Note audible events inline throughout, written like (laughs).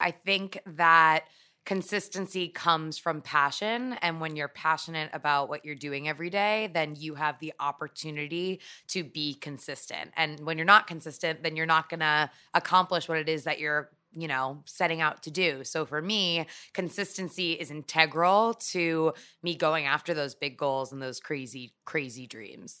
I think that consistency comes from passion. And when you're passionate about what you're doing every day, then you have the opportunity to be consistent. And when you're not consistent, then you're not going to accomplish what it is that you're you know, setting out to do. So for me, consistency is integral to me going after those big goals and those crazy, crazy dreams.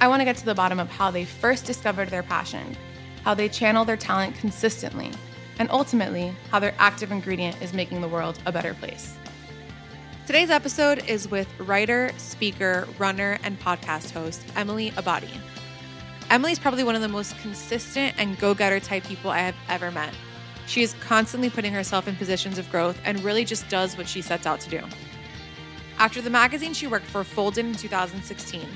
I want to get to the bottom of how they first discovered their passion, how they channel their talent consistently, and ultimately, how their active ingredient is making the world a better place. Today's episode is with writer, speaker, runner, and podcast host Emily Abbate. Emily's probably one of the most consistent and go getter type people I have ever met. She is constantly putting herself in positions of growth and really just does what she sets out to do. After the magazine she worked for folded in 2016,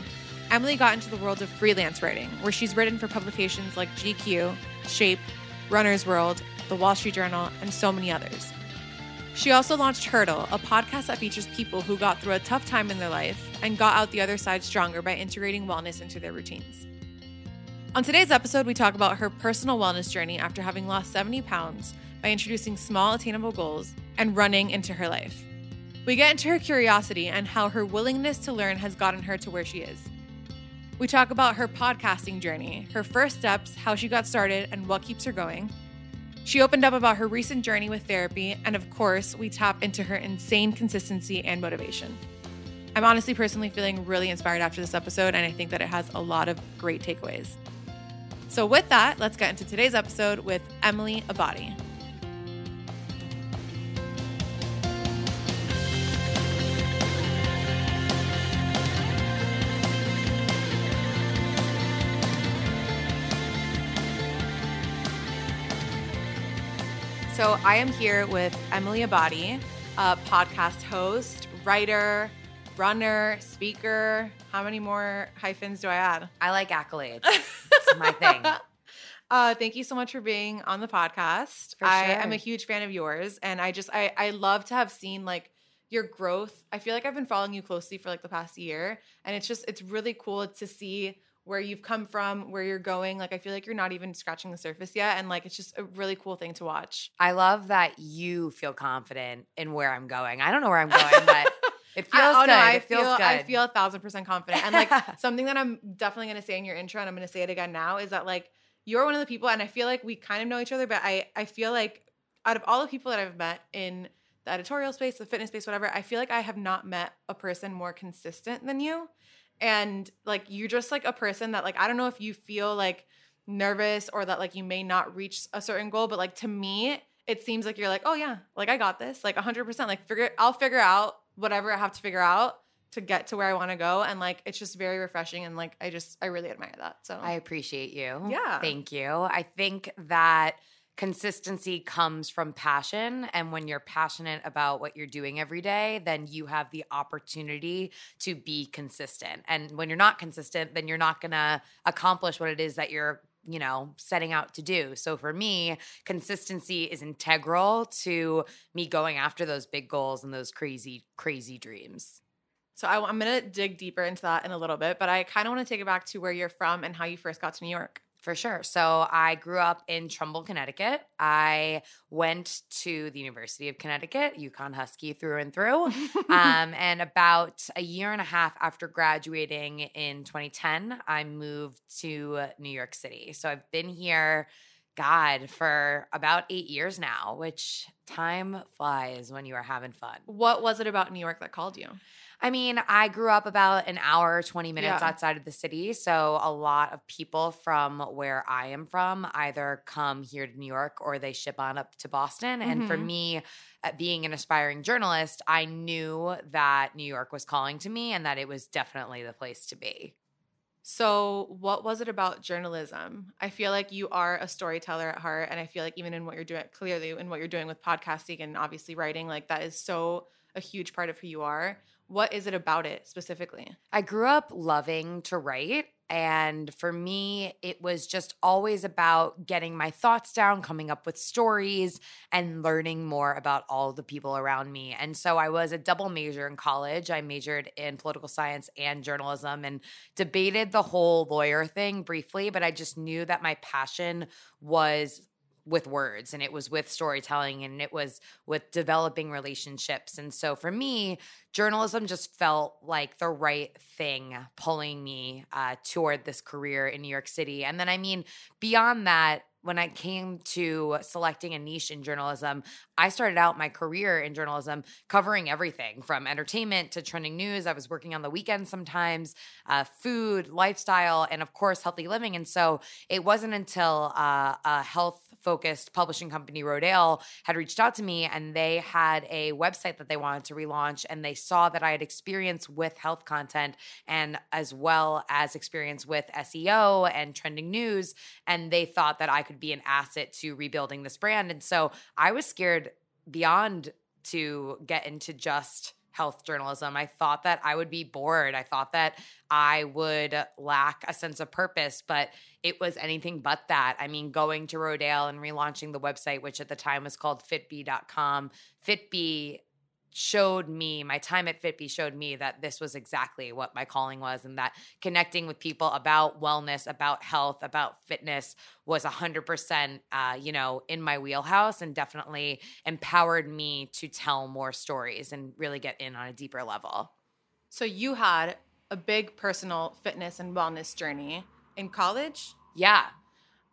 Emily got into the world of freelance writing, where she's written for publications like GQ, Shape, Runner's World, The Wall Street Journal, and so many others. She also launched Hurdle, a podcast that features people who got through a tough time in their life and got out the other side stronger by integrating wellness into their routines. On today's episode, we talk about her personal wellness journey after having lost 70 pounds by introducing small, attainable goals and running into her life. We get into her curiosity and how her willingness to learn has gotten her to where she is. We talk about her podcasting journey, her first steps, how she got started, and what keeps her going. She opened up about her recent journey with therapy, and of course, we tap into her insane consistency and motivation. I'm honestly personally feeling really inspired after this episode, and I think that it has a lot of great takeaways. So, with that, let's get into today's episode with Emily Abbate. So I am here with Emily Abbate, a podcast host, writer, runner, speaker. How many more hyphens do I add? I like accolades. (laughs) it's my thing. Uh, thank you so much for being on the podcast. For I sure. am a huge fan of yours, and I just I I love to have seen like your growth. I feel like I've been following you closely for like the past year, and it's just it's really cool to see where you've come from, where you're going. Like I feel like you're not even scratching the surface yet, and like it's just a really cool thing to watch. I love that you feel confident in where I'm going. I don't know where I'm going, but (laughs) it feels I, oh, good. no, I it feels feel, good. I feel a thousand percent confident. And like (laughs) something that I'm definitely gonna say in your intro, and I'm gonna say it again now, is that like you're one of the people, and I feel like we kind of know each other, but I I feel like out of all the people that I've met in the editorial space, the fitness space, whatever, I feel like I have not met a person more consistent than you. And like you're just like a person that like I don't know if you feel like nervous or that like you may not reach a certain goal, but like to me, it seems like you're like, oh yeah, like I got this, like 100%. Like figure, I'll figure out whatever I have to figure out to get to where I want to go, and like it's just very refreshing, and like I just I really admire that. So I appreciate you. Yeah. Thank you. I think that consistency comes from passion. And when you're passionate about what you're doing every day, then you have the opportunity to be consistent. And when you're not consistent, then you're not going to accomplish what it is that you're you know, setting out to do. So for me, consistency is integral to me going after those big goals and those crazy, crazy dreams. So I, am gonna dig deeper into that in a little bit, but I kind of want to take it back to where you're from and how you first got to New York. For sure. So I grew up in Trumbull, Connecticut. I went to the University of Connecticut, UConn Husky through and through. (laughs) um, and about a year and a half after graduating in 2010, I moved to New York City. So I've been here, God, for about eight years now, which time flies when you are having fun. what was it about New York that called you? I mean, I grew up about an hour, 20 minutes Yeah. outside of the city. So a lot of people from where I am from either come here to New York or they ship on up to Boston. And for Mhm. me, uh, being an aspiring journalist, I knew that New York was calling to me and that it was definitely the place to be. So, what was it about journalism? I feel like you are a storyteller at heart. And I feel like even in what you're doing, clearly in what you're doing with podcasting and obviously writing, like that is so a huge part of who you are. What is it about it specifically? I grew up loving to write. And for me, it was just always about getting my thoughts down, coming up with stories, and learning more about all the people around me. And so I was a double major in college. I majored in political science and journalism and debated the whole lawyer thing briefly, but I just knew that my passion was with words and it was with storytelling and it was with developing relationships. And so for me, journalism just felt like the right thing pulling me uh, toward this career in New York City. And then, I mean, beyond that, when I came to selecting a niche in journalism, I started out my career in journalism covering everything from entertainment to trending news. I was working on the weekends sometimes, uh, food, lifestyle, and of course, healthy living. And so it wasn't until uh, a health focused publishing company, Rodale, had reached out to me and they had a website that they wanted to relaunch. And they saw that I had experience with health content and as well as experience with SEO and trending news. And they thought that I could be an asset to rebuilding this brand. And so I was scared beyond to get into just health journalism. I thought that I would be bored. I thought that I would lack a sense of purpose, but it was anything but that. I mean, going to Rodale and relaunching the website, which at the time was called fitbie.com, Fitbie showed me my time at Fitbie showed me that this was exactly what my calling was and that connecting with people about wellness about health about fitness was 100% uh, you know in my wheelhouse and definitely empowered me to tell more stories and really get in on a deeper level. So you had a big personal fitness and wellness journey in college? Yeah.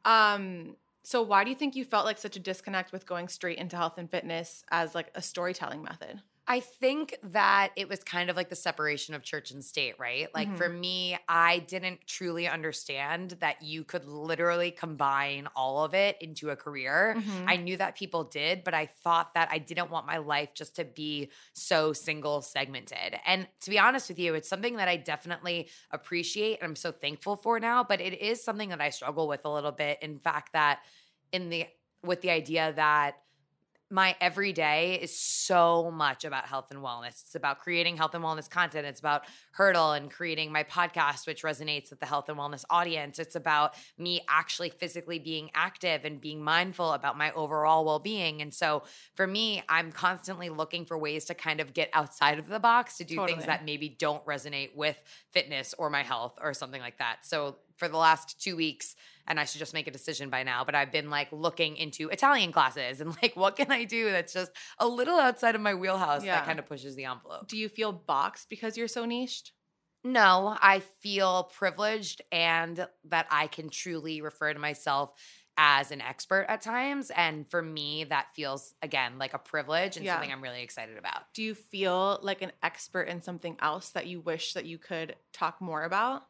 Um so why do you think you felt like such a disconnect with going straight into health and fitness as like a storytelling method? I think that it was kind of like the separation of church and state, right? Like mm-hmm. for me, I didn't truly understand that you could literally combine all of it into a career. Mm-hmm. I knew that people did, but I thought that I didn't want my life just to be so single segmented. And to be honest with you, it's something that I definitely appreciate and I'm so thankful for now, but it is something that I struggle with a little bit. In fact, that in the with the idea that my everyday is so much about health and wellness. It's about creating health and wellness content. It's about Hurdle and creating my podcast, which resonates with the health and wellness audience. It's about me actually physically being active and being mindful about my overall well being. And so for me, I'm constantly looking for ways to kind of get outside of the box to do totally. things that maybe don't resonate with fitness or my health or something like that. So for the last two weeks and I should just make a decision by now. But I've been like looking into Italian classes and like, what can I do that's just a little outside of my wheelhouse yeah. that kind of pushes the envelope. Do you feel boxed because you're so niched? No, I feel privileged and that I can truly refer to myself as an expert at times. And for me, that feels, again, like a privilege and yeah. something I'm really excited about. Do you feel like an expert in something else that you wish that you could talk more about?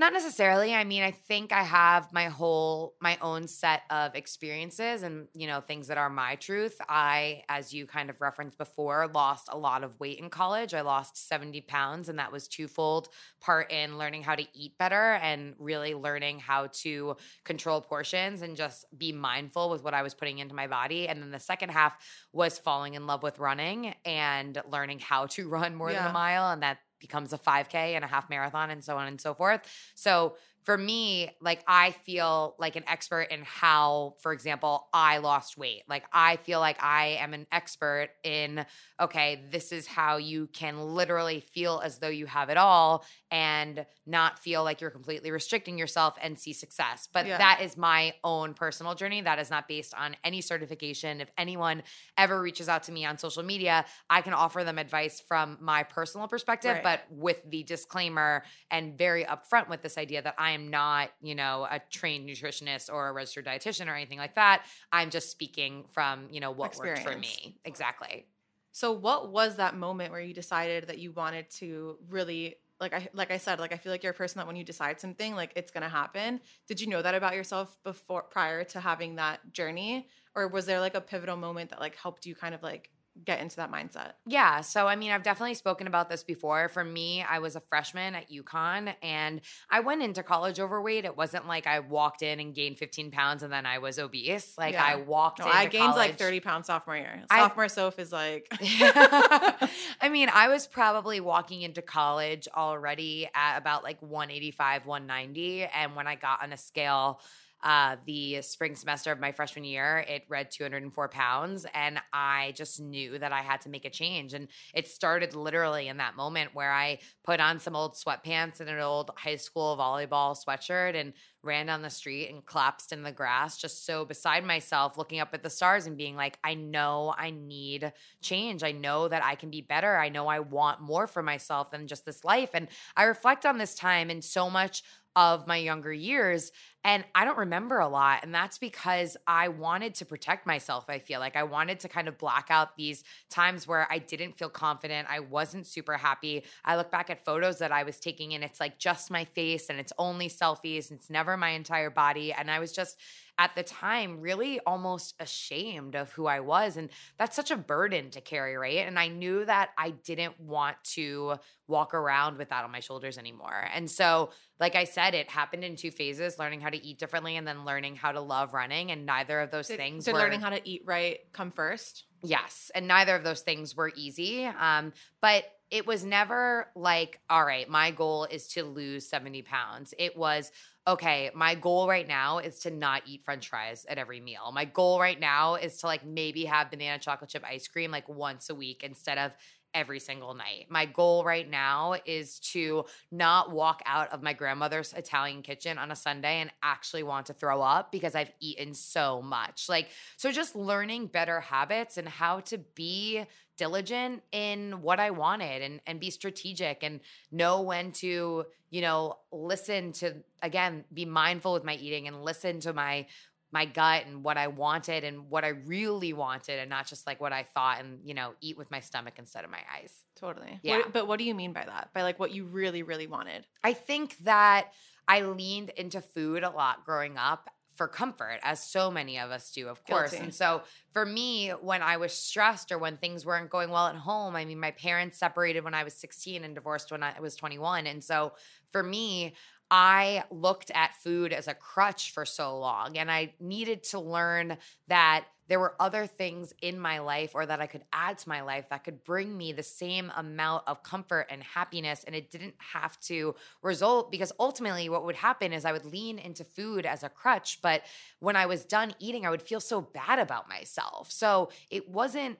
Not necessarily. I mean, I think I have my whole my own set of experiences and, you know, things that are my truth. I, as you kind of referenced before, lost a lot of weight in college. I lost 70 pounds, and that was twofold part in learning how to eat better and really learning how to control portions and just be mindful with what I was putting into my body. And then the second half was falling in love with running and learning how to (laughs) run more yeah. than a mile. And that becomes a 5K and a half marathon and so on and so forth. So for me, like I feel like an expert in how, for example, I lost weight. Like I feel like I am an expert in, okay, this is how you can literally feel as though you have it all and not feel like you're completely restricting yourself and see success. But yeah. that is my own personal journey. That is not based on any certification. If anyone ever reaches out to me on social media, I can offer them advice from my personal perspective, right. but with the disclaimer and very upfront with this idea that I am not, you know, a trained nutritionist or a registered dietitian or anything like that. I'm just speaking from, you know, what Experience. worked for me. Exactly. So what was that moment where you decided that you wanted to really like I like I said, like I feel like you're a person that when you decide something, like it's gonna happen. Did you know that about yourself before prior to having that journey? or was there like a pivotal moment that like helped you kind of like get into that mindset? Yeah. So, I mean, I've definitely spoken about this before. For me, I was a freshman at UConn and I went into college overweight. It wasn't like I walked in and gained 15 pounds and then I was obese. Like, Yeah. I walked No, in. I gained like 30 pounds sophomore year. I- Sophomore Soph is like, (laughs) I mean, I was probably walking into college already at about like 185, 190. And when I got on a scale, uh, the spring semester of my freshman year, it read 204 pounds. And I just knew that I had to make a change. And it started literally in that moment where I put on some old sweatpants and an old high school volleyball sweatshirt and ran down the street and collapsed in the grass, just so beside myself, looking up at the stars and being like, I know I need change. I know that I can be better. I know I want more for myself than just this life. And I reflect on this time and so much of my younger years and I don't remember a lot and that's because I wanted to protect myself I feel like. I wanted to kind of black out these times where I didn't feel confident I wasn't super happy. I look back at photos that I was taking and it's like just my face and it's only selfies and it's never my entire body and I was just at the time really almost ashamed of who I was. And that's such a burden to carry, right? And I knew that I didn't want to walk around with that on my shoulders anymore. And so, like I said, it happened in two phases learning how to eat differently and then learning how to love running. And neither of those did, things did were learning how to eat right come first? Yes, and neither of those things were easy. Um, but it was never like, all right, my goal is to lose 70 pounds. It was, okay, my goal right now is to not eat french fries at every meal. My goal right now is to like maybe have banana chocolate chip ice cream like once a week instead of every single night. My goal right now is to not walk out of my grandmother's Italian kitchen on a Sunday and actually want to throw up because I've eaten so much. Like, so just learning better habits and how to be diligent in what I wanted and and be strategic and know when to, you know, listen to again, be mindful with my eating and listen to my my gut and what I wanted and what I really wanted and not just like what I thought and, you know, eat with my stomach instead of my eyes. Totally. Yeah. What- but what do you mean by that? By like what you really, really wanted? I think that I leaned into food a lot growing up for comfort, as so many of us do, of course. Guilty. And so for me, when I was stressed or when things weren't going well at home, I mean, my parents separated when I was 16 and divorced when I was 21. And so for me, I looked at food as a crutch for so long, and I needed to learn that there were other things in my life or that I could add to my life that could bring me the same amount of comfort and happiness. And it didn't have to result because ultimately, what would happen is I would lean into food as a crutch. But when I was done eating, I would feel so bad about myself. So it wasn't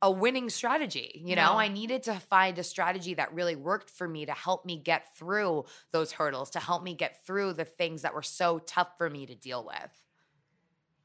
a winning strategy. You know, No. I needed to find a strategy that really worked for me to help me get through those hurdles, to help me get through the things that were so tough for me to deal with.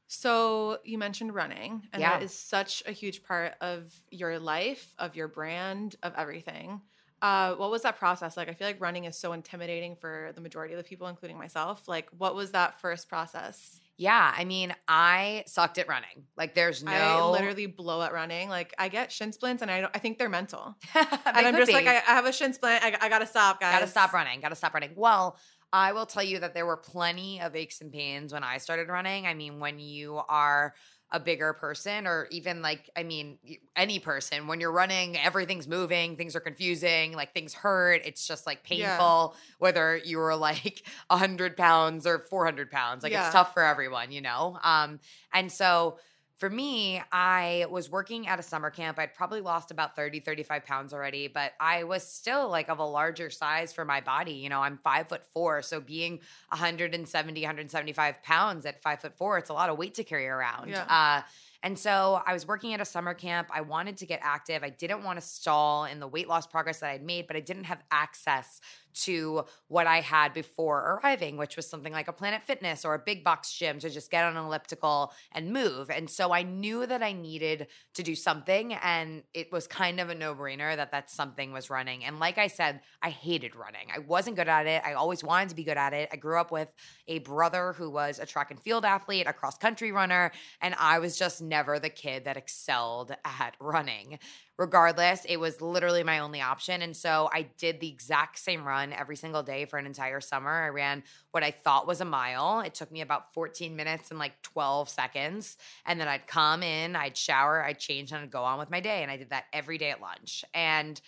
So you mentioned running, and Yeah. that is such a huge part of your life, of your brand, of everything. Uh, what was that process like? I feel like running is so intimidating for the majority of the people, including myself. Like, what was that first process? Yeah, I mean, I sucked at running. Like, there's no. I literally blow at running. Like, I get shin splints, and I don't. I think they're mental. (laughs) They and I'm just like. I, I have a shin splint. I, I gotta stop, guys. Gotta stop running. Gotta stop running. Well, I will tell you that there were plenty of aches and pains when I started running. I mean, when you are a bigger person, or even like, I mean, any person, when you're running, everything's moving, things are confusing, like things hurt. It's just like Yeah. painful, whether you were like (laughs) 100 pounds or 400 pounds. Like, Yeah. it's tough for everyone, you know? Um, and so, for me, I was working at a summer camp. I'd probably lost about 30, 35 pounds already, but I was still like of a larger size for my body. You know, I'm five foot four. So being 170, 175 pounds at five foot four, it's a lot of weight to carry around. Yeah. Uh, and so I was working at a summer camp. I wanted to get active. I didn't want to stall in the weight loss progress that I'd made, but I didn't have access to what I had before arriving, which was something like a Planet Fitness or a big box gym to just get on an elliptical and move. And so I knew that I needed to do something. And it was kind of a no brainer that that something was running. And like I said, I hated running. I wasn't good at it. I always wanted to be good at it. I grew up with a brother who was a track and field athlete, a cross country runner, and I was just never the kid that excelled at (laughs) running. regardless, it was literally my only option. And so I did the exact same run every single day for an entire summer. I ran what I thought was a mile. It took me about 14 minutes and like 12 seconds. And then I'd come in, I'd shower, I'd change, and I'd go on with my day. And I did that every day at lunch. And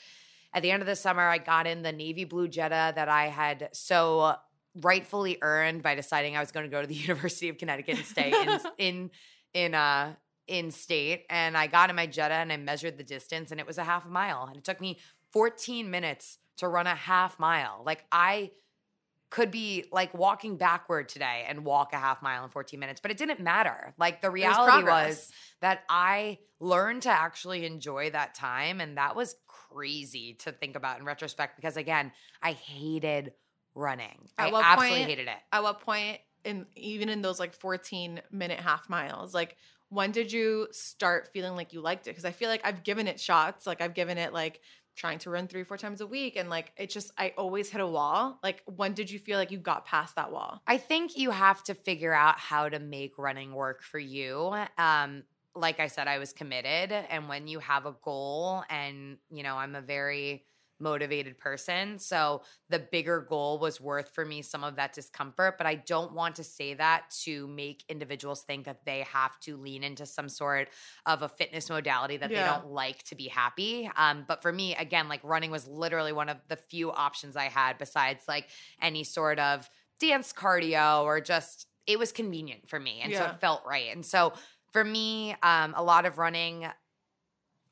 at the end of the summer, I got in the navy blue Jetta that I had so rightfully earned by deciding I was going to go to the (laughs) University of Connecticut and stay in (laughs) in in uh in state and I got in my Jetta and I measured the distance and it was a half mile and it took me 14 minutes to run a half mile. Like I could be like walking backward today and walk a half mile in 14 minutes, but it didn't matter. Like the reality was, was that I learned to actually enjoy that time and that was crazy to think about in retrospect because again, I hated running. At I absolutely point, hated it. At what point in even in those like 14 minute half miles, like when did you start feeling like you liked it? Because I feel like I've given it shots. Like I've given it like trying to run three, four times a week. And like it just I always hit a wall. Like when did you feel like you got past that wall? I think you have to figure out how to make running work for you. Um, like I said, I was committed. And when you have a goal, and you know, I'm a very motivated person. So the bigger goal was worth for me some of that discomfort. But I don't want to say that to make individuals think that they have to lean into some sort of a fitness modality that yeah. they don't like to be happy. Um, but for me, again, like running was literally one of the few options I had besides like any sort of dance cardio or just it was convenient for me. And yeah. so it felt right. And so for me, um, a lot of running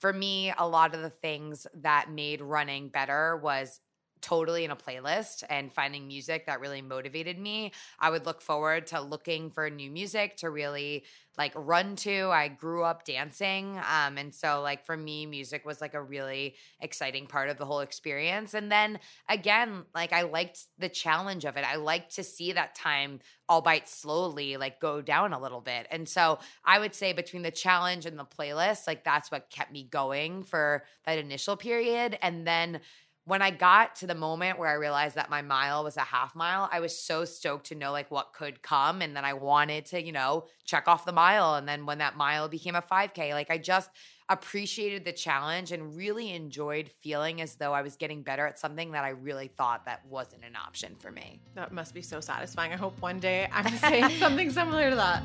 for me, a lot of the things that made running better was totally in a playlist and finding music that really motivated me. I would look forward to looking for new music to really like run to. I grew up dancing. Um, and so like for me, music was like a really exciting part of the whole experience. And then again, like I liked the challenge of it. I liked to see that time albeit slowly like go down a little bit. And so I would say between the challenge and the playlist, like that's what kept me going for that initial period. And then when I got to the moment where I realized that my mile was a half mile, I was so stoked to know like what could come. And then I wanted to, you know, check off the mile. And then when that mile became a 5K, like I just appreciated the challenge and really enjoyed feeling as though I was getting better at something that I really thought that wasn't an option for me. That must be so satisfying. I hope one day I'm (laughs) saying something similar to that.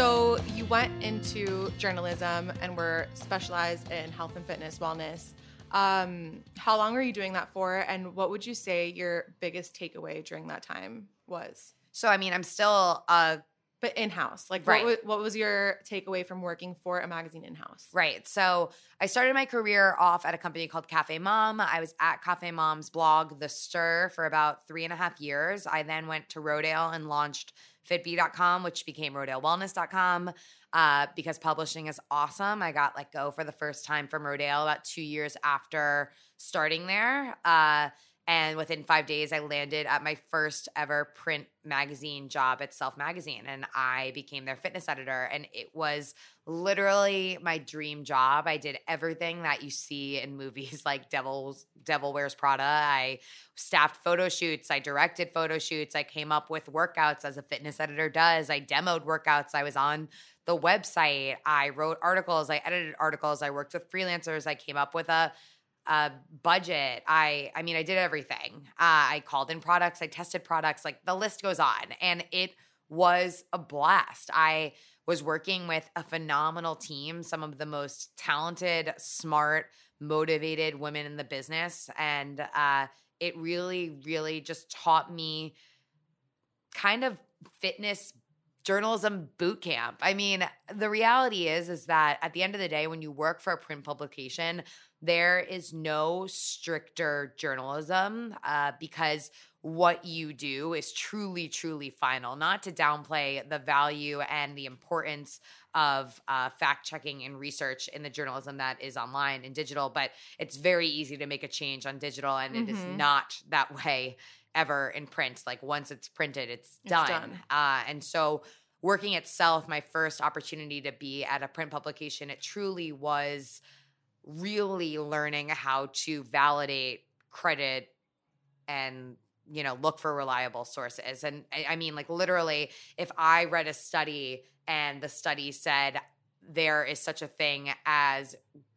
So you went into journalism and were specialized in health and fitness wellness. Um, how long were you doing that for? And what would you say your biggest takeaway during that time was? So, I mean, I'm still uh, but in house. Like, right. what, what was your takeaway from working for a magazine in house? Right. So, I started my career off at a company called Cafe Mom. I was at Cafe Mom's blog, The Stir, for about three and a half years. I then went to Rodale and launched fitbie.com, which became rodalewellness.com. Uh, because publishing is awesome. I got let go for the first time from Rodale about two years after starting there. Uh, and within five days, I landed at my first ever print magazine job at Self Magazine. And I became their fitness editor. And it was literally my dream job. I did everything that you see in movies (laughs) like Devil's Devil Wears Prada. I staffed photo shoots, I directed photo shoots, I came up with workouts as a fitness editor does. I demoed workouts. I was on the website. I wrote articles, I edited articles, I worked with freelancers, I came up with a uh, budget. I I mean, I did everything. Uh, I called in products, I tested products, like the list goes on, and it was a blast. I was working with a phenomenal team, some of the most talented, smart, motivated women in the business, and uh, it really, really just taught me kind of fitness journalism boot camp. I mean, the reality is is that at the end of the day when you work for a print publication, there is no stricter journalism uh, because what you do is truly, truly final. Not to downplay the value and the importance of uh, fact checking and research in the journalism that is online and digital, but it's very easy to make a change on digital, and mm-hmm. it is mm-hmm. not that way ever in print. Like once it's printed, it's done. It's done. Uh, and so working itself, my first opportunity to be at a print publication, it truly was really learning how to validate credit and you know, look for reliable sources. And I, mean, like literally, if I read a study and the study said there is such a thing as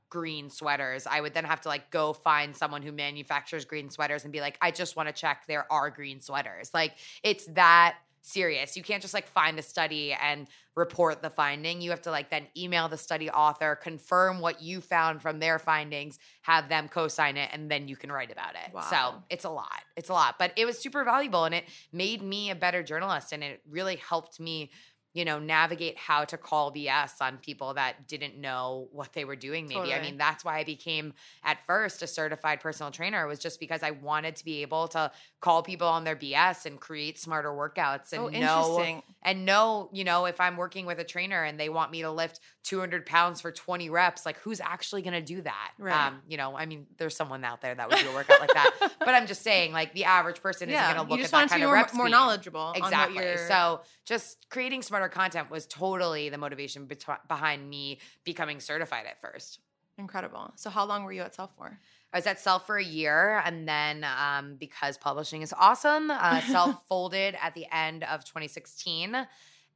green sweaters, I would then have to like go find someone who manufactures green sweaters and be like, I just want to check there are green sweaters. Like it's that serious. You can't just like find a study and report the finding. You have to like then email the study author, confirm what you found from their findings, have them co-sign it, and then you can write about it. Wow. So it's a lot. It's a lot. But it was super valuable and it made me a better journalist and it really helped me you know, navigate how to call BS on people that didn't know what they were doing. Maybe Totally. I mean that's why I became at first a certified personal trainer was just because I wanted to be able to call people on their BS and create smarter workouts and oh, know and know you know if I'm working with a trainer and they want me to lift 200 pounds for 20 reps, like who's actually going to do that? Right. Um, you know, I mean, there's someone out there that would do a workout like that, (laughs) but I'm just saying, like the average person isn't going to you look just at want that to be kind of more, rep more knowledgeable on what Exactly. So just creating smarter content was totally the motivation bet- behind me becoming certified at first. incredible. So how long were you at Self for? I was at Self for a year, and then um, because publishing is awesome, uh, (laughs) Self folded at the end of 2016,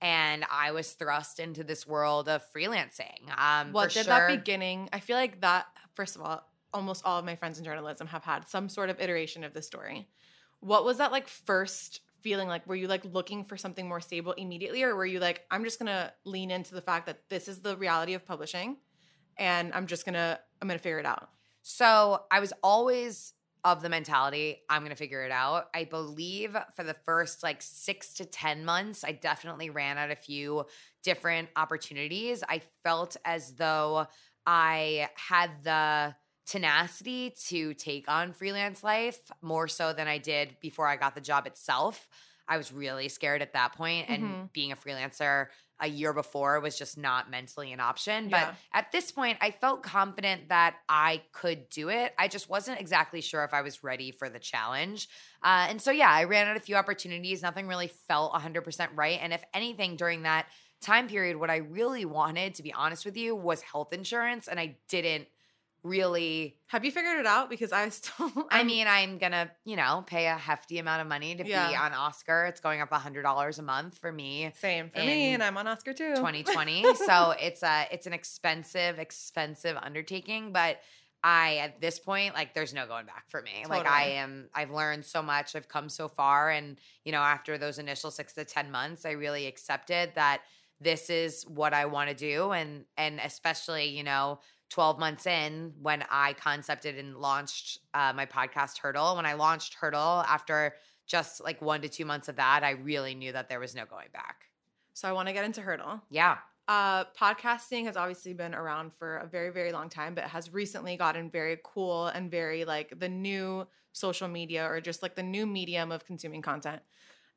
and I was thrust into this world of freelancing. Um, for did sure, that beginning? I feel like that. First of all, almost all of my friends in journalism have had some sort of iteration of this story. What was that like first feeling like? Were you like looking for something more stable immediately, or were you like, I'm just gonna lean into the fact that this is the reality of publishing, and I'm just gonna I'm gonna figure it out. So I was always of the mentality, I'm going to figure it out. I believe for the first like six to 10 months, I definitely ran out a few different opportunities. I felt as though I had the tenacity to take on freelance life more so than I did before I got the job itself. I was really scared at that point, and Mhm. being a freelancer a year before was just not mentally an option. Yeah. But at this point, I felt confident that I could do it. I just wasn't exactly sure if I was ready for the challenge. Uh, and so, yeah, I ran out a few opportunities. Nothing really felt 100% right. And if anything, during that time period, what I really wanted, to be honest with you, was health insurance. And I didn't really. Have you figured it out? Because I still. (laughs) I I'm- mean, I'm gonna, you know, pay a hefty amount of money to be on Oscar. It's going up a $100 a month for me. same for me, and I'm on Oscar too. 2020. (laughs) so it's a it's an expensive, expensive undertaking. But I at this point, like there's no going back for me. Like I am I've learned so much. I've come so far. And, you know, after those initial six to ten months, I really accepted that this is what I want to do. And and especially, you know, 12 months in when I concepted and launched uh, my podcast Hurdle. When I launched Hurdle after just like one to two months of that, I really knew that there was no going back. So I want to get into Hurdle. Yeah. Uh, podcasting has obviously been around for a very, very long time, but has recently gotten very cool and very like the new social media or just like the new medium of consuming content.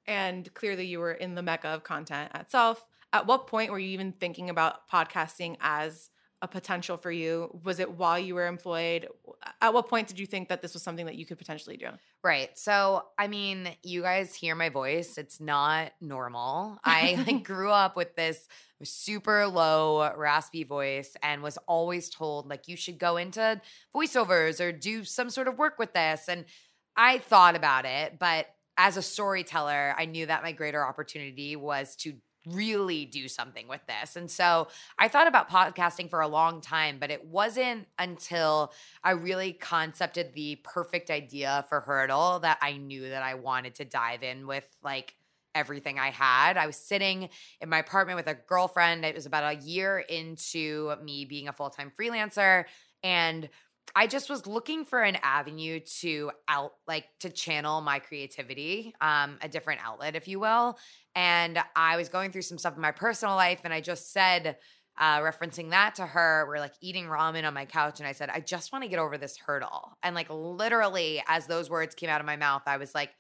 And clearly, you were in the mecca of content itself. At what point were you even thinking about podcasting as a potential for you? Was it while you were employed? At what point did you think that this was something that you could potentially do? Right. So, I mean, you guys hear my voice. It's not normal. I like (laughs) grew up with this super low raspy voice and was always told like you should go into voiceovers or do some sort of work with this and I thought about it, but as a storyteller, I knew that my greater opportunity was to really do something with this. And so I thought about podcasting for a long time, but it wasn't until I really concepted the perfect idea for Hurdle that I knew that I wanted to dive in with like everything I had. I was sitting in my apartment with a girlfriend. It was about a year into me being a full time freelancer. And I just was looking for an avenue to out like to channel my creativity, um, a different outlet, if you will. And I was going through some stuff in my personal life, and I just said, uh, referencing that to her, we're like eating ramen on my couch, and I said, I just want to get over this hurdle. And like literally, as those words came out of my mouth, I was like,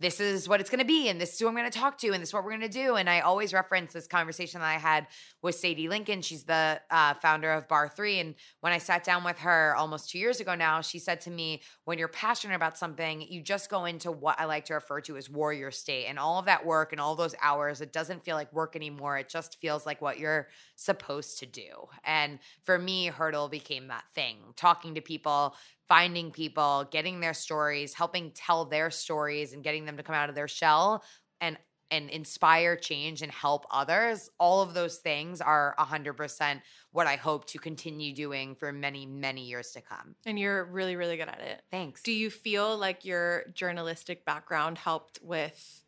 this is what it's going to be and this is who i'm going to talk to and this is what we're going to do and i always reference this conversation that i had with sadie lincoln. She's the uh, founder of barre3 and when i sat down with her almost two years ago now she said to me when you're passionate about something you just go into what i like to refer to as warrior state and all of that work and all those hours it doesn't feel like work anymore it just feels like what you're supposed to do. And for me hurdle became that thing talking to people finding people, getting their stories, helping tell their stories and getting them to come out of their shell and and inspire change and help others. All of those things are 100% what I hope to continue doing for many many years to come. And you're really really good at it. Thanks. Do you feel like your journalistic background helped with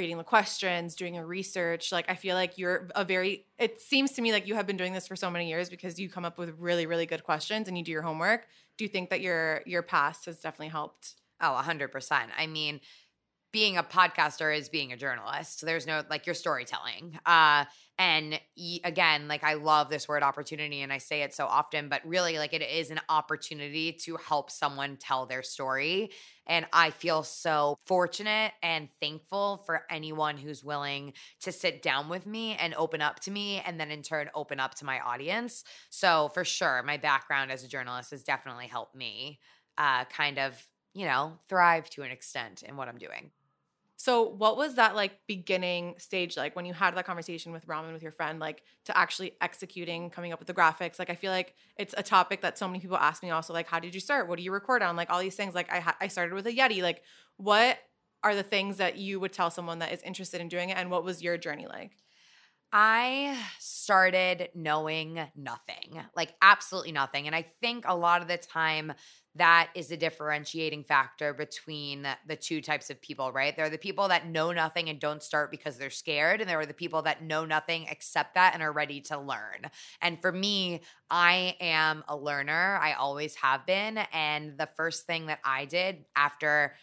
creating the questions, doing a research. Like I feel like you're a very it seems to me like you have been doing this for so many years because you come up with really really good questions and you do your homework. Do you think that your your past has definitely helped? Oh, 100%. I mean, being a podcaster is being a journalist. There's no like your storytelling. Uh and y- again, like I love this word opportunity and I say it so often, but really like it is an opportunity to help someone tell their story. And I feel so fortunate and thankful for anyone who's willing to sit down with me and open up to me and then in turn open up to my audience. So for sure, my background as a journalist has definitely helped me uh kind of, you know, thrive to an extent in what I'm doing. So, what was that like beginning stage like when you had that conversation with Ramen with your friend, like to actually executing, coming up with the graphics? Like, I feel like it's a topic that so many people ask me also, like, how did you start? What do you record on? Like, all these things. Like, I, ha- I started with a Yeti. Like, what are the things that you would tell someone that is interested in doing it? And what was your journey like? I started knowing nothing, like absolutely nothing. And I think a lot of the time that is a differentiating factor between the two types of people, right? There are the people that know nothing and don't start because they're scared, and there are the people that know nothing, accept that, and are ready to learn. And for me, I am a learner. I always have been. And the first thing that I did after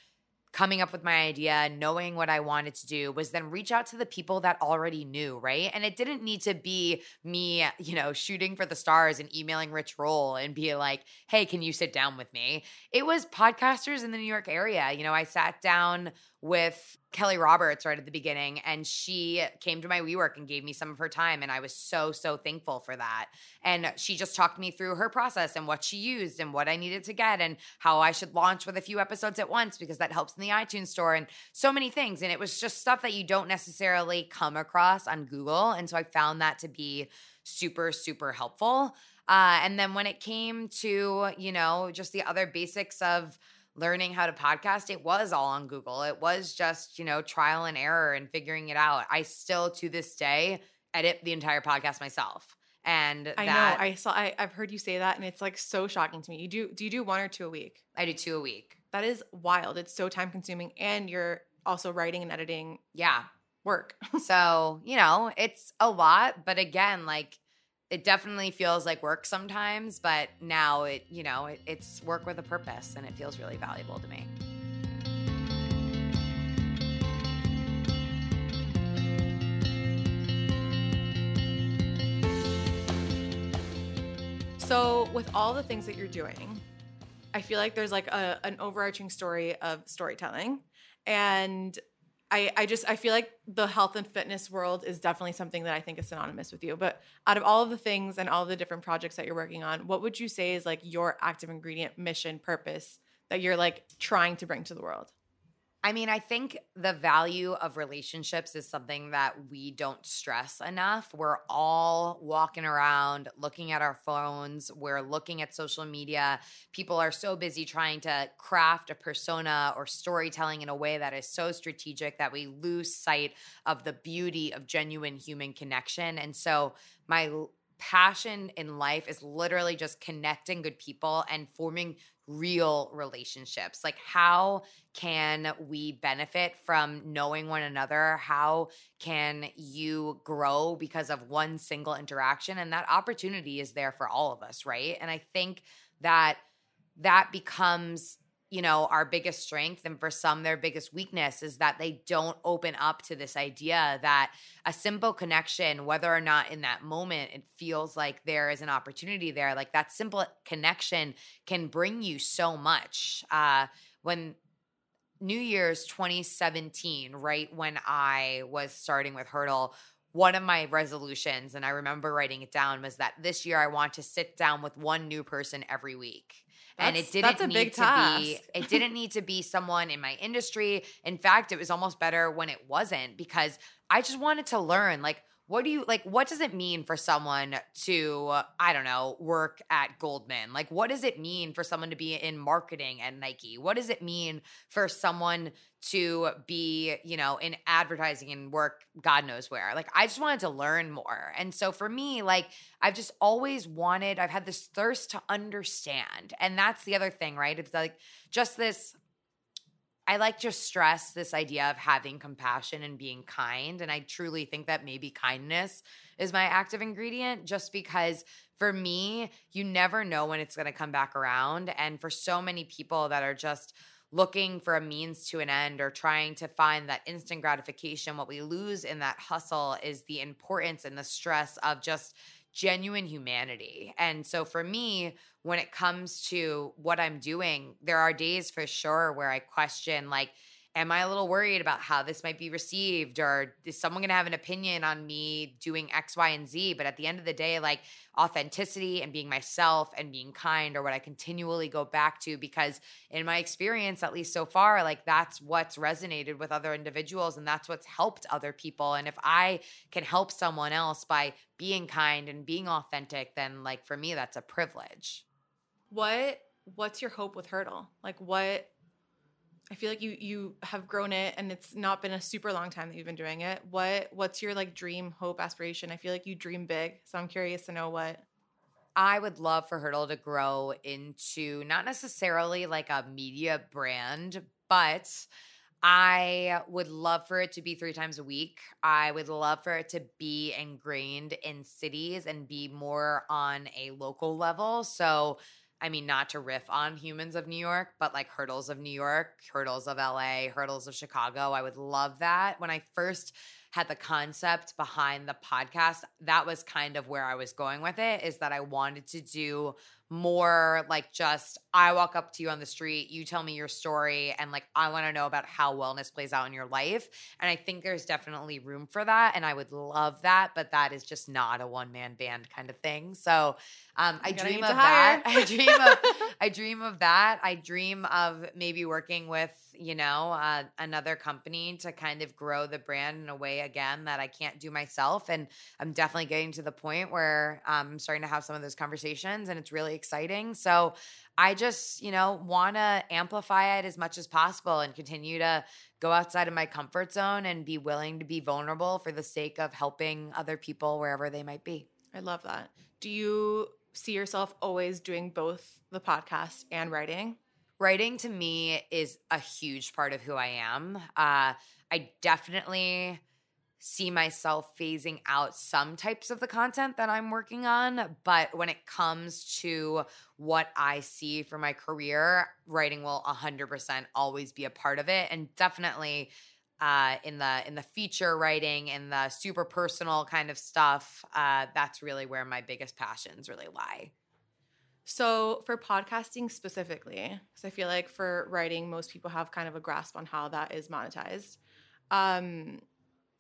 coming up with my idea, knowing what I wanted to do was then reach out to the people that already knew, right? And it didn't need to be me, you know, shooting for the stars and emailing Rich Roll and be like, hey, can you sit down with me? It was podcasters in the New York area. You know, I sat down with Kelly Roberts right at the beginning, and she came to my WeWork and gave me some of her time. And I was so, so thankful for that. And she just talked me through her process and what she used and what I needed to get and how I should launch with a few episodes at once because that helps in the iTunes store and so many things. And it was just stuff that you don't necessarily come across on Google. And so I found that to be super, super helpful. Uh, and then when it came to, you know, just the other basics of, learning how to podcast, it was all on Google. It was just, you know, trial and error and figuring it out. I still to this day edit the entire podcast myself. And I that, know I saw I, I've heard you say that and it's like so shocking to me. You do do you do one or two a week? I do two a week. That is wild. It's so time consuming and you're also writing and editing. Yeah. Work. (laughs) so, you know, it's a lot, but again, like it definitely feels like work sometimes, but now it, you know, it, it's work with a purpose and it feels really valuable to me. So, with all the things that you're doing, I feel like there's like a, an overarching story of storytelling. And I, I just I feel like the health and fitness world is definitely something that I think is synonymous with you. But out of all of the things and all the different projects that you're working on, what would you say is like your active ingredient mission purpose that you're like trying to bring to the world? I mean, I think the value of relationships is something that we don't stress enough. We're all walking around looking at our phones, we're looking at social media. People are so busy trying to craft a persona or storytelling in a way that is so strategic that we lose sight of the beauty of genuine human connection. And so, my passion in life is literally just connecting good people and forming real relationships. Like, how can we benefit from knowing one another? How can you grow because of one single interaction? And that opportunity is there for all of us, right? And I think that that becomes you know, our biggest strength and for some their biggest weakness is that they don't open up to this idea that a simple connection, whether or not in that moment it feels like there is an opportunity there, like that simple connection can bring you so much. Uh, when New Year's 2017, right when I was starting with Hurdle, one of my resolutions, and I remember writing it down, was that this year I want to sit down with one new person every week and it didn't need to task. be it (laughs) didn't need to be someone in my industry. In fact, it was almost better when it wasn't because I just wanted to learn like what do you like what does it mean for someone to i don't know work at goldman? Like what does it mean for someone to be in marketing at nike? What does it mean for someone to be you know in advertising and work god knows where? Like i just wanted to learn more. And so for me like i've just always wanted i've had this thirst to understand. And that's the other thing right? It's like just this I like to stress this idea of having compassion and being kind. And I truly think that maybe kindness is my active ingredient just because for me, you never know when it's going to come back around. And for so many people that are just looking for a means to an end or trying to find that instant gratification, what we lose in that hustle is the importance and the stress of just genuine humanity. And so for me, when it comes to what I'm doing, there are days for sure where I question, like, am I a little worried about how this might be received? Or is someone going to have an opinion on me doing X, Y, and Z? But at the end of the day, like authenticity and being myself and being kind are what I continually go back to because, in my experience, at least so far, like that's what's resonated with other individuals and that's what's helped other people. And if I can help someone else by being kind and being authentic, then like for me, that's a privilege. What What's your hope with Hurdle? Like, what I feel like you you have grown it and it's not been a super long time that you've been doing it. What what's your like dream, hope, aspiration? I feel like you dream big. So I'm curious to know what I would love for Hurdle to grow into not necessarily like a media brand, but I would love for it to be three times a week. I would love for it to be ingrained in cities and be more on a local level. So I mean, not to riff on humans of New York, but like hurdles of New York, hurdles of LA, hurdles of Chicago. I would love that. When I first had the concept behind the podcast, that was kind of where I was going with it is that I wanted to do more like just I walk up to you on the street, you tell me your story, and like I want to know about how wellness plays out in your life. And I think there's definitely room for that. And I would love that, but that is just not a one man band kind of thing. So um, I dream of that. I dream of I dream of that. I dream of maybe working with you know uh, another company to kind of grow the brand in a way again that I can't do myself. And I'm definitely getting to the point where um, I'm starting to have some of those conversations, and it's really exciting. So I just, you know, want to amplify it as much as possible and continue to go outside of my comfort zone and be willing to be vulnerable for the sake of helping other people wherever they might be. I love that. Do you see yourself always doing both the podcast and writing? Writing to me is a huge part of who I am. Uh, I definitely see myself phasing out some types of the content that I'm working on. But when it comes to what I see for my career, writing will 100% always be a part of it. And definitely uh, in the in the feature writing and the super personal kind of stuff, uh, that's really where my biggest passions really lie. So, for podcasting specifically, because I feel like for writing, most people have kind of a grasp on how that is monetized. Um,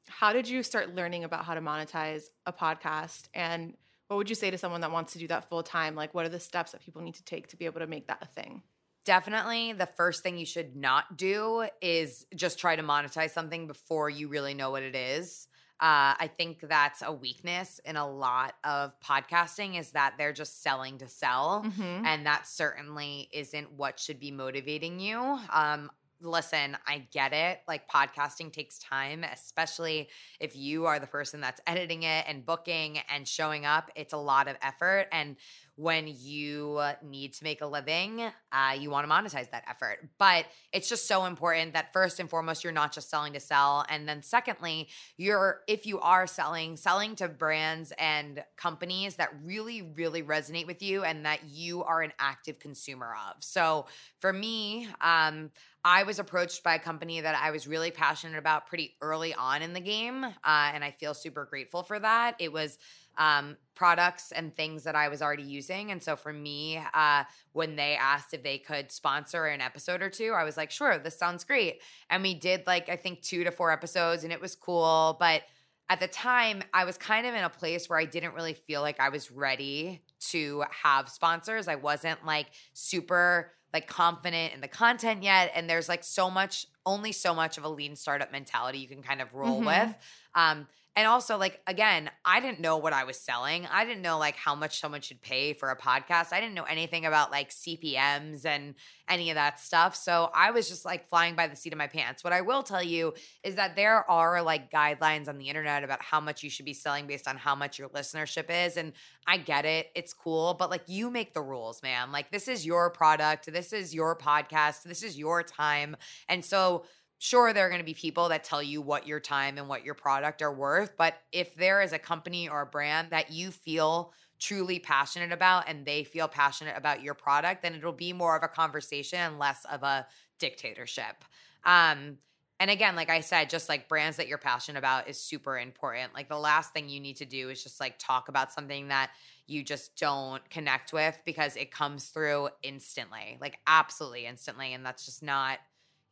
how did you start learning about how to monetize a podcast and what would you say to someone that wants to do that full time like what are the steps that people need to take to be able to make that a thing definitely the first thing you should not do is just try to monetize something before you really know what it is uh, I think that's a weakness in a lot of podcasting is that they're just selling to sell. Mm-hmm. And that certainly isn't what should be motivating you. Um, listen, I get it. Like podcasting takes time, especially if you are the person that's editing it and booking and showing up. It's a lot of effort. And when you need to make a living, uh, you want to monetize that effort. But it's just so important that first and foremost, you're not just selling to sell. And then secondly, you're, if you are selling, selling to brands and companies that really, really resonate with you and that you are an active consumer of. So for me, um, I was approached by a company that I was really passionate about pretty early on in the game. Uh, and I feel super grateful for that. It was, um, products and things that I was already using. And so for me, uh, when they asked if they could sponsor an episode or two, I was like, sure, this sounds great. And we did like, I think two to four episodes and it was cool. But at the time, I was kind of in a place where I didn't really feel like I was ready to have sponsors. I wasn't like super like confident in the content yet. And there's like so much, only so much of a lean startup mentality you can kind of roll mm-hmm. with. Um, and also like again i didn't know what i was selling. I didn't know like how much someone should pay for a podcast. I didn't know anything about like cpms and any of that stuff. So i was just like flying by the seat of my pants. What i will tell you is that there are like guidelines on the internet about how much you should be selling based on how much your listenership is and i get it. It's cool. But like you make the rules man like this is your product. This is your podcast. This is your time. And so sure there are going to be people that tell you what your time and what your product are worth but if there is a company or a brand that you feel truly passionate about and they feel passionate about your product then it'll be more of a conversation and less of a dictatorship. Um and again like i said just like brands that you're passionate about is super important. Like the last thing you need to do is just like talk about something that you just don't connect with because it comes through instantly like absolutely instantly and that's just not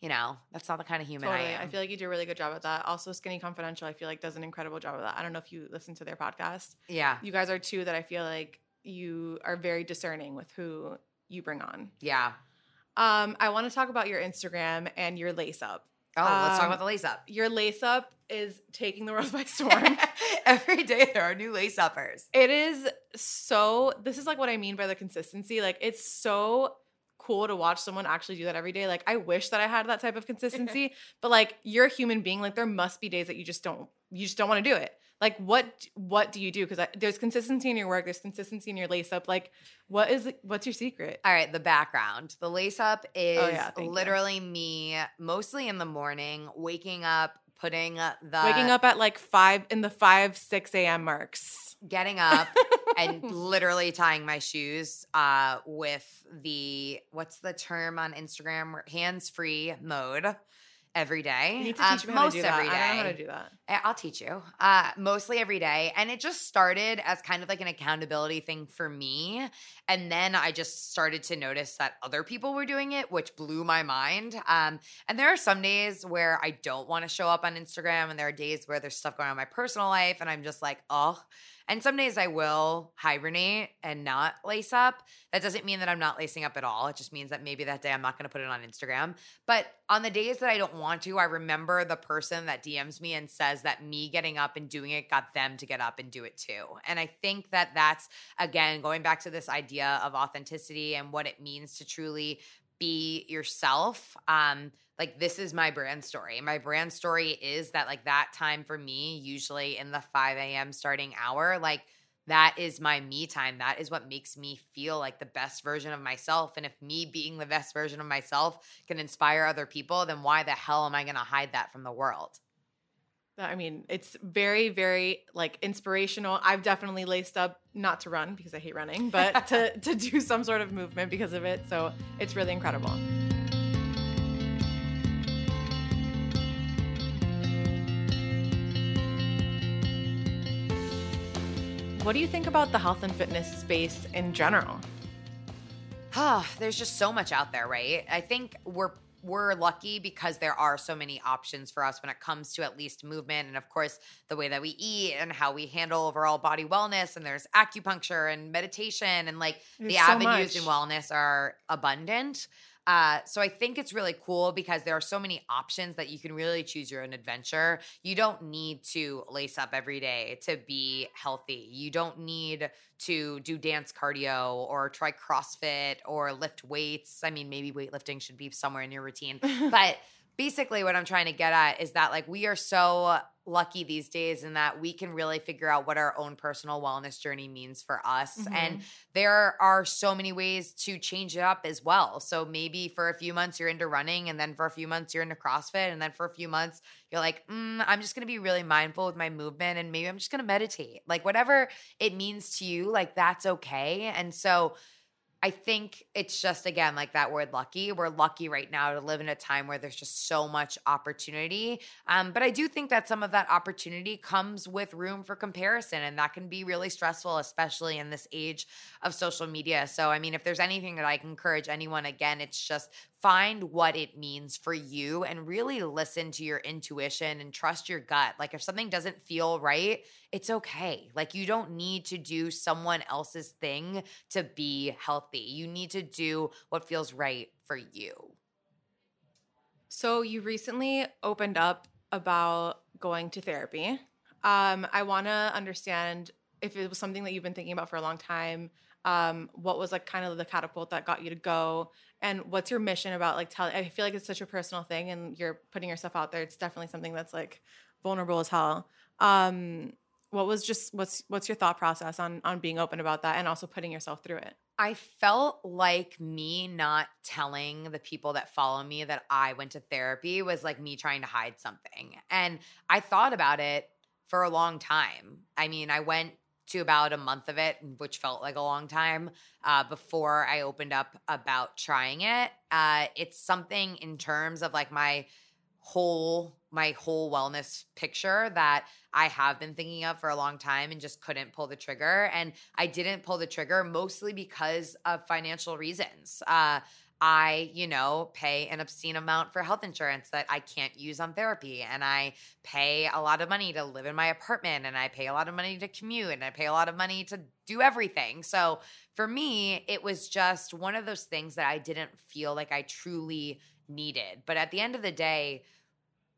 you know, that's not the kind of human Totally. I am. I feel like you do a really good job at that. Also, Skinny Confidential, I feel like does an incredible job of that. I don't know if you listen to their podcast. yeah. You guys are two that I feel like you are very discerning with who you bring on. Yeah. Um, I want to talk about your Instagram and your lace up. Oh, let's talk Um, about the lace up. Your lace up is taking the world by storm. (laughs) Every day there are new lace uppers. it is so this is like what I mean by the consistency. Like it's so cool to watch someone actually do that every day. Like I wish that I had that type of (laughs) consistency, but like you're a human being. Like there must be days that you just don't you just don't want to do it. Like what what do you do? Because there's consistency in your work. There's consistency in your lace up. Like what is what's your secret? All right, the background. The lace up oh, is Oh, yeah, thank you. literally me mostly in the morning, waking up, putting the Waking up at like five in the five six a.m. marks. getting up and (laughs) literally tying my shoes uh with the what's the term on Instagram hands free mode every day. You need to Um, teach me how to most do that. every I don't know how to do that. I'll teach you. Uh, mostly every day. And it just started as kind of like an accountability thing for me. And then I just started to notice that other people were doing it, which blew my mind. Um, and there are some days where I don't want to show up on Instagram, and there are days where there's stuff going on in my personal life, and I'm just like, oh. And some days I will hibernate and not lace up. That doesn't mean that I'm not lacing up at all. It just means that maybe that day I'm not going to put it on Instagram. But on the days that I don't want to, I remember the person that DMs me and says that me getting up and doing it got them to get up and do it too. And I think that that's, again, going back to this idea of authenticity and what it means to truly be yourself. Um, like this is my brand story. My brand story is that like that time for me, usually in the 5 a.m. starting hour, like that is my me time. That is what makes me feel like the best version of myself. And if me being the best version of myself can inspire other people, then why the hell am I to hide that from the world? I mean, it's very, very like inspirational. I've definitely laced up not to run because I hate running, but (laughs) to to do some sort of movement because of it. So it's really incredible. What do you think about the health and fitness space in general? Ah, there's just so much out there, right? I think we're we're lucky because there are so many options for us when it comes to at least movement and of course the way that we eat and how we handle overall body wellness and there's acupuncture and meditation and like the so avenues in wellness are abundant. Uh, so I think it's really cool because there are so many options that you can really choose your own adventure. You don't need to lace up every day to be healthy. You don't need to do dance cardio or try CrossFit or lift weights. I mean, maybe weightlifting should be somewhere in your routine. (laughs) but basically what I'm trying to get at is that like we are so lucky these days in that we can really figure out what our own personal wellness journey means for us and there are so many ways to change it up as well. So maybe for a few months you're into running, and then for a few months you're into CrossFit, and then for a few months you're like, mm, I'm just gonna be really mindful with my movement, and maybe I'm just gonna meditate. Like whatever it means to you, like that's okay. And so I think it's just again like that word lucky. We're lucky right now to live in a time where there's just so much opportunity. Um, but I do think that some of that opportunity comes with room for comparison, and that can be really stressful, especially in this age of social media. So, I mean, if there's anything that I can encourage anyone, again, it's just find what it means for you and really listen to your intuition and trust your gut. Like, if something doesn't feel right, it's okay. Like, you don't need to do someone else's thing to be healthy. You need to do what feels right for you. So you recently opened up about going to therapy. Um, I want to understand if it was something that you've been thinking about for a long time. Um, what was like kind of the catapult that got you to go, and what's your mission about like telling? I feel like it's such a personal thing, and you're putting yourself out there. It's definitely something that's like vulnerable as hell. Um, what was just what's what's your thought process on on being open about that and also putting yourself through it? I felt like me not telling the people that follow me that I went to therapy was like me trying to hide something. And I thought about it for a long time. I mean, I went to about a month of it, which felt like a long time uh, before I opened up about trying it. Uh, it's something in terms of like my whole my whole wellness picture that I have been thinking of for a long time and just couldn't pull the trigger. And I didn't pull the trigger mostly because of financial reasons. Uh, I, you know, pay an obscene amount for health insurance that I can't use on therapy. And I pay a lot of money to live in my apartment. And I pay a lot of money to commute. And I pay a lot of money to do everything. So for me, it was just one of those things that I didn't feel like I truly needed. But at the end of the day,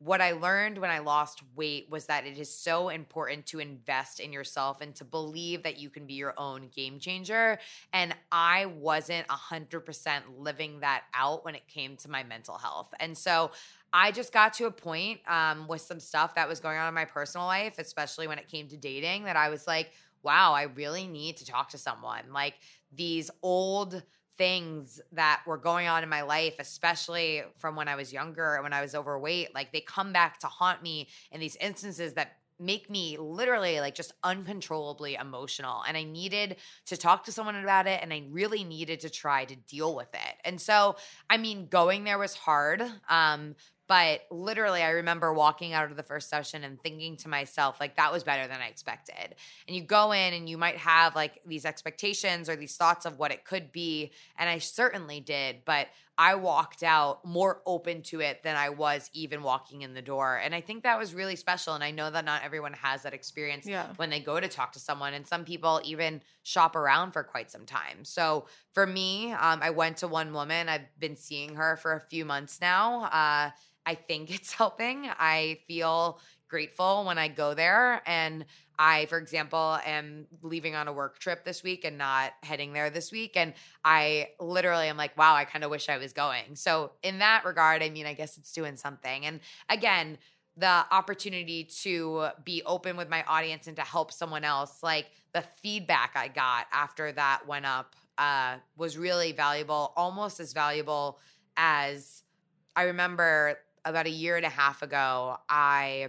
what I learned when I lost weight was that it is so important to invest in yourself and to believe that you can be your own game changer. And I wasn't 100% living that out when it came to my mental health. And so I just got to a point um, with some stuff that was going on in my personal life, especially when it came to dating, that I was like, wow, I really need to talk to someone. Like these old, things that were going on in my life, especially from when I was younger, and when I was overweight, like they come back to haunt me in these instances that make me literally like just uncontrollably emotional and i needed to talk to someone about it and i really needed to try to deal with it. And so i mean going there was hard um but literally, I remember walking out of the first session and thinking to myself, like, that was better than I expected. And you go in and you might have like these expectations or these thoughts of what it could be. And I certainly did. But I walked out more open to it than I was even walking in the door. And I think that was really special. And I know that not everyone has that experience yeah. when they go to talk to someone. And some people even shop around for quite some time. So for me, um, I went to one woman. I've been seeing her for a few months now. Uh, I think it's (laughs) helping. I feel grateful when I go there. And I, for example, am leaving on a work trip this week and not heading there this week. And I literally am like, wow, I kind of wish I was going. So, in that regard, I mean, I guess it's doing something. And again, the opportunity to be open with my audience and to help someone else, like the feedback I got after that went up uh, was really valuable, almost as valuable as I remember about a year and a half ago, I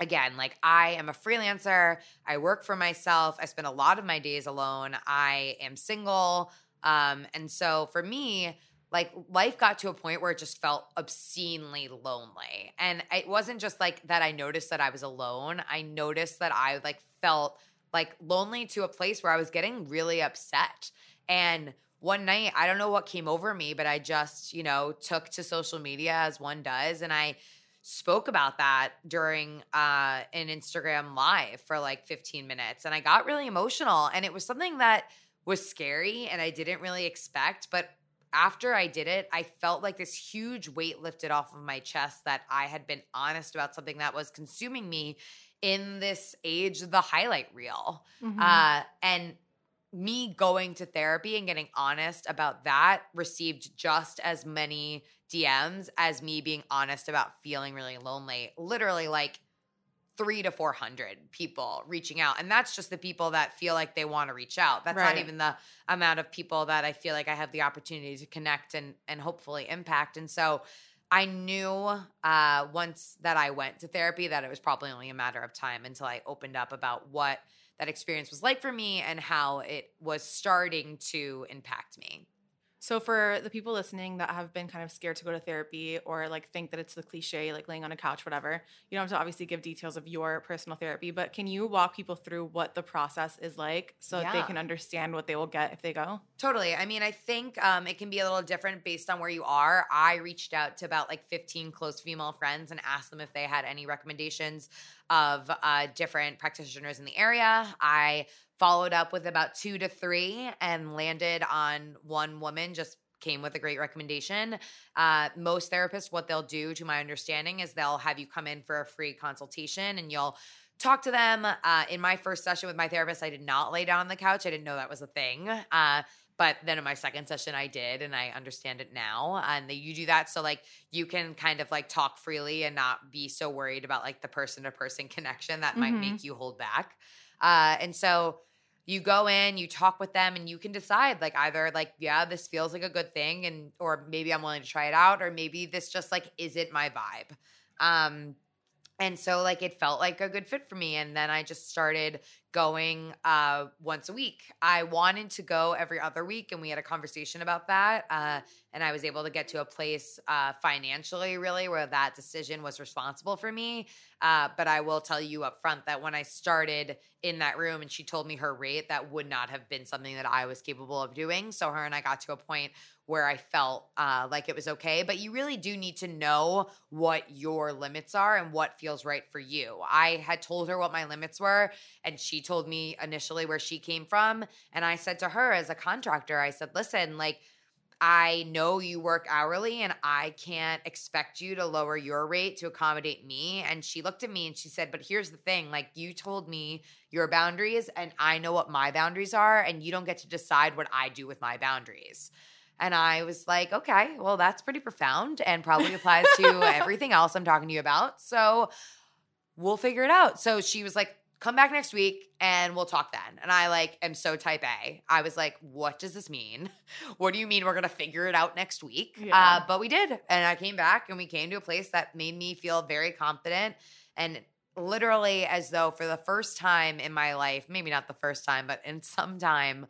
again, like I am a freelancer, I work for myself, I spend a lot of my days alone, I am single. Um, and so for me, like life got to a point where it just felt obscenely lonely. And it wasn't just like that I noticed that I was alone. I noticed that I like felt like lonely to a place where I was getting really upset. And one night, I don't know what came over me, but I just, you know, took to social media as one does. And I spoke about that during uh, an Instagram live for like 15 minutes. And I got really emotional. And it was something that was scary and I didn't really expect. But after I did it, I felt like this huge weight lifted off of my chest that I had been honest about something that was consuming me in this age of the highlight reel. Mm-hmm. Uh, and me going to therapy and getting honest about that received just as many DMs as me being honest about feeling really lonely. Literally, like three to 400 people reaching out. And that's just the people that feel like they want to reach out. That's right. not even the amount of people that I feel like I have the opportunity to connect and, and hopefully impact. And so I knew uh, once that I went to therapy that it was probably only a matter of time until I opened up about what that experience was like for me and how it was starting to impact me. So for the people listening that have been kind of scared to go to therapy or like think that it's the cliche, like laying on a couch, whatever, you don't have to obviously give details of your personal therapy, but can you walk people through what the process is like so yeah. that they can understand what they will get if they go? Totally. I mean, I think um, it can be a little different based on where you are. I reached out to about like 15 close female friends and asked them if they had any recommendations of uh, different practitioners in the area. I followed up with about two to three and landed on one woman just came with a great recommendation. Uh, most therapists, what they'll do, to my understanding, is they'll have you come in for a free consultation and you'll talk to them. Uh, in my first session with my therapist, I did not lay down on the couch. I didn't know that was a thing. Uh, but then in my second session, I did, and I understand it now. And you do that so like you can kind of like talk freely and not be so worried about like the person to person connection that might Mhm. make you hold back. Uh, and so you go in, you talk with them, and you can decide like either like yeah, this feels like a good thing, and or maybe I'm willing to try it out, or maybe this just like isn't my vibe. Um, and so like it felt like a good fit for me and then i just started going uh once a week. I wanted to go every other week and we had a conversation about that uh and i was able to get to a place uh financially really where that decision was responsible for me. Uh but i will tell you up front that when i started in that room and she told me her rate that would not have been something that i was capable of doing. So her and i got to a point where I felt uh, like it was okay. But you really do need to know what your limits are and what feels right for you. I had told her what my limits were, and she told me initially where she came from. And I said to her, as a contractor, I said, listen, like, I know you work hourly and I can't expect you to lower your rate to accommodate me. And she looked at me and she said, But here's the thing like, you told me your boundaries, and I know what my boundaries are, and you don't get to decide what I do with my boundaries. And I was like, okay, well, that's pretty profound and probably applies to (laughs) everything else I'm talking to you about. So we'll figure it out. So she was like, come back next week and we'll talk then. And I like am so type A. I was like, what does this mean? (laughs) What do you mean we're gonna figure it out next week? Yeah. Uh, but we did. And I came back and we came to a place that made me feel very confident and literally as though for the first time in my life, maybe not the first time, but in some time,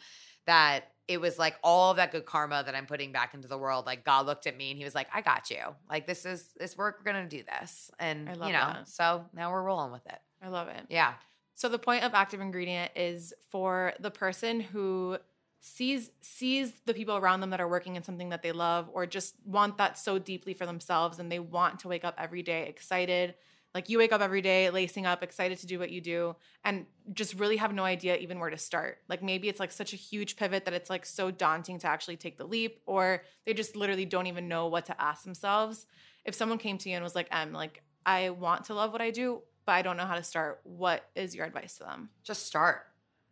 that it was like all that good karma that I'm putting back into the world. Like God looked at me and he was like, I got you. Like this is this work, we're gonna do this. And I love you know, that. so now we're rolling with it. I love it. Yeah. So the point of active ingredient is for the person who sees sees the people around them that are working in something that they love or just want that so deeply for themselves and they want to wake up every day excited like you wake up every day lacing up excited to do what you do and just really have no idea even where to start. Like maybe it's like such a huge pivot that it's like so daunting to actually take the leap or they just literally don't even know what to ask themselves. If someone came to you and was like em like i want to love what i do but i don't know how to start what is your advice to them? Just start.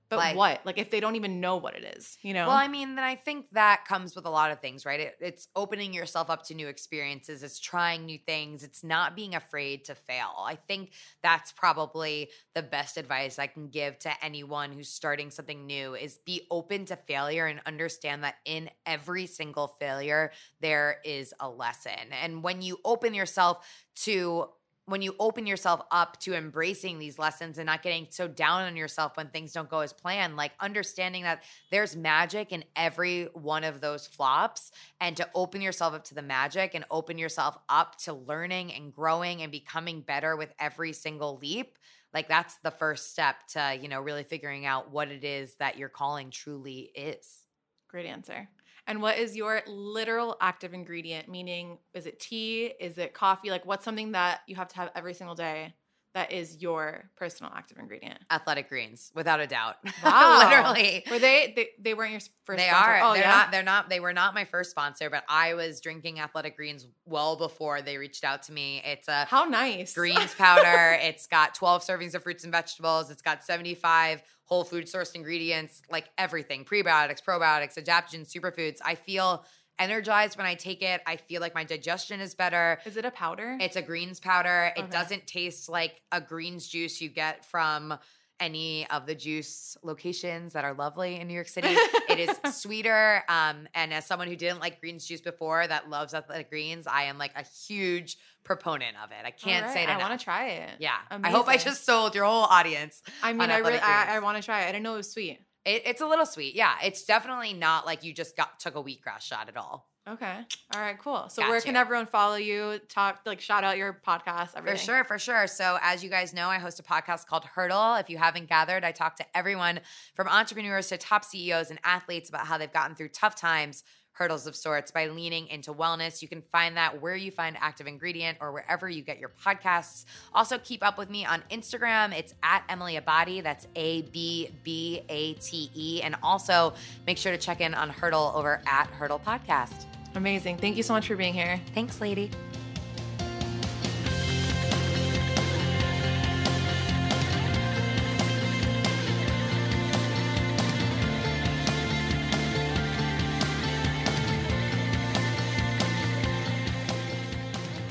But Like- what? Like if they don't even know what it is, you know? Well, I mean, then I think that comes with a lot of things, right? It, it's opening yourself up to new experiences, it's trying new things, it's not being afraid to fail. I think that's probably the best advice I can give to anyone who's starting something new is be open to failure and understand that in every single failure there is a lesson. And when you open yourself to when you open yourself up to embracing these lessons and not getting so down on yourself when things don't go as planned, like understanding that there's magic in every one of those flops and to open yourself up to the magic and open yourself up to learning and growing and becoming better with every single leap like that's the first step to you know really figuring out what it is that your calling truly is Great answer. And what is your literal active ingredient? Meaning, is it tea? Is it coffee? Like, what's something that you have to have every single day that is your personal active ingredient? athletic greens without a doubt (laughs) Wow. literally Were they, they? They weren't your first. they sponsor? are. Oh they're yeah. not. They're not. They were not my first sponsor, but I was drinking Athletic Greens well before they reached out to me. It's a How nice. greens powder. (laughs) it's got 12 servings of fruits and vegetables. It's got 75 whole food sourced ingredients, like everything prebiotics, probiotics, adaptogens, superfoods. I feel energized when I take it. I feel like my digestion is better. Is it a powder? It's a greens powder. It doesn't taste like a greens juice you get from any of the juice locations that are lovely in New York City. (laughs) it is sweeter. Um, and as someone who didn't like greens juice before that loves athletic greens, I am like a huge proponent of it. I can't All say it right, I enough. want to try it. yeah. I hope I just sold your whole audience. I mean, I really, I, I want to try it. I didn't know it was sweet. It, it's a little sweet. Yeah. It's definitely not like you just got took a wheatgrass shot at all. Okay. All right. Cool. So Got where can everyone follow you? Talk like shout out your podcast. Everything. For sure, for sure. So, as you guys know, I host a podcast called Hurdle. If you haven't gathered, I talk to everyone from entrepreneurs to top CEOs and athletes about how they've gotten through tough times, hurdles of sorts, by leaning into wellness. You can find that where you find Active Ingredient or wherever you get your podcasts. Also, keep up with me on Instagram. It's at Emily Abbate. That's A B B A T E. And also, make sure to check in on Hurdle over at Hurdle Podcast. Amazing. Thank you so much for being here. Thanks, lady.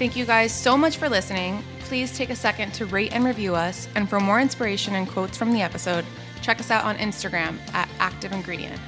Thank you guys so much for listening. Please take a second to rate and review us. And for more inspiration and quotes from the episode, check us out on Instagram at Active Ingredient.